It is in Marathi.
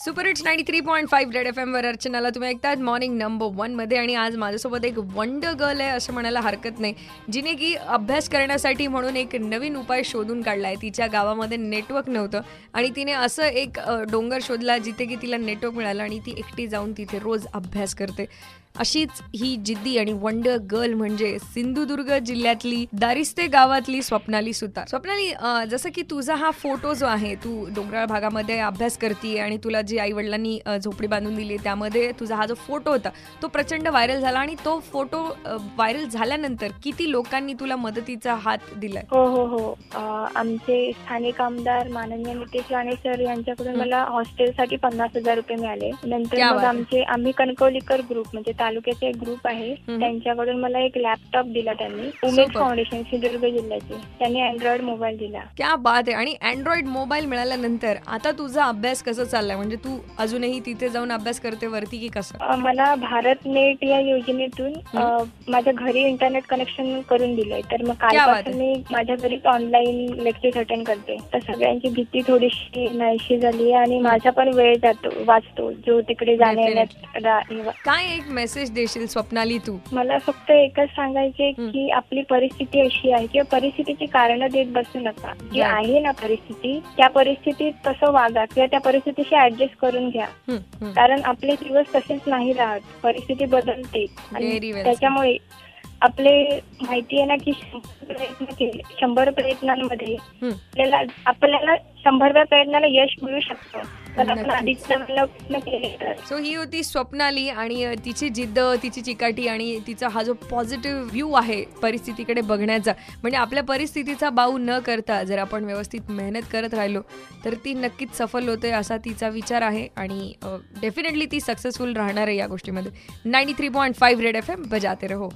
Super it's ninety three point five red F एमवर अर्चनाला तुम्ही ऐकतात मॉर्निंग नंबर वनमध्ये आणि आज माझ्यासोबत एक वंडर गर्ल आहे असं म्हणायला हरकत नाही. जिने की अभ्यास करण्यासाठी म्हणून एक नवीन उपाय शोधून काढला आहे तिच्या गावामध्ये नेटवर्क नव्हतं आणि तिने असं एक डोंगर शोधला जिथे की तिला नेटवर्क मिळालं आणि ती एकटी जाऊन तिथे रोज अभ्यास करते. अशीच ही जिद्दी आणि वंडर गर्ल म्हणजे सिंधुदुर्ग जिल्ह्यातली दारिस्ते गावातली स्वप्नाली सुतार. स्वप्नाली जसं की तुझा हा फोटो जो आहे तू डोंगराळ भागामध्ये अभ्यास करते आणि तुला जी आई वडिलांनी झोपडी बांधून दिली त्यामध्ये तुझा हा जो फोटो होता तो प्रचंड व्हायरल झाला आणि तो फोटो व्हायरल झाल्यानंतर किती लोकांनी तुला मदतीचा हात दिलाय? हो हो हो. आमचे स्थानिक आमदार माननीय नितेश राणे सर यांच्याकडून मला हॉस्टेलसाठी पन्नास हजार रुपये मिळाले. नंतर मग. आमचे आम्ही कणकवलीकर ग्रुप म्हणजे तालुक्याचे एक ग्रुप आहे. त्यांच्याकडून मला एक लॅपटॉप दिला त्यांनी. उमेद. फाउंडेशन सिंधुदुर्ग जिल्ह्याचे. त्यांनी अँड्रॉइड मोबाईल दिला. क्या बात आहे. आणि अँड्रॉइड मोबाईल मिळाल्यानंतर आता तुझा अभ्यास कसं चाललाय? म्हणजे तू अजूनही तिथे जाऊन अभ्यास करते वरती की कसं? अं, मला भारत नेट या योजनेतून अं, माझ्या घरी इंटरनेट कनेक्शन करून दिलंय. तर मग क्या बात कालपासून मी माझ्या घरी ऑनलाईन लेक्चर अटेंड करते. तर सगळ्यांची भीती थोडीशी नाहीशी झाली आहे आणि माझा पण वेळ जातो वाचतो जो तिकडे जाण्या येण्यात रा- काय एक मेसेज देशील स्वप्नाली तू? मला फक्त एकच सांगायचे हं. की आपली परिस्थिती अशी आहे किंवा परिस्थितीची कारणं देत बसू नका. जी Right. आहे ना परिस्थिती त्या परिस्थितीत तसं वागा किंवा त्या परिस्थितीशी ऍडजस्ट करून घ्या. कारण आपले दिवस तसेच नाही राहत. परिस्थिती बदलते. आणि. त्याच्यामुळे आपले माहिती आहे ना की शंभर प्रयत्न केले. शंभर प्रयत्नांमध्ये आपल्याला शंभरव्या प्रयत्नाला यश मिळू शकतं. सो ही होती स्वप्नाली आणि तिची जिद्द तिची चिकाटी आणि तिचा हा जो पॉझिटिव्ह व्ह्यू आहे परिस्थितीकडे बघण्याचा. म्हणजे आपल्या परिस्थितीचा बाऊ न करता जर आपण व्यवस्थित मेहनत करत राहिलो तर ती नक्कीच सफल होते असा तिचा विचार आहे आणि डेफिनेटली ती सक्सेसफुल राहणार आहे या गोष्टीमध्ये. Ninety three point five red F M बजाते रहो.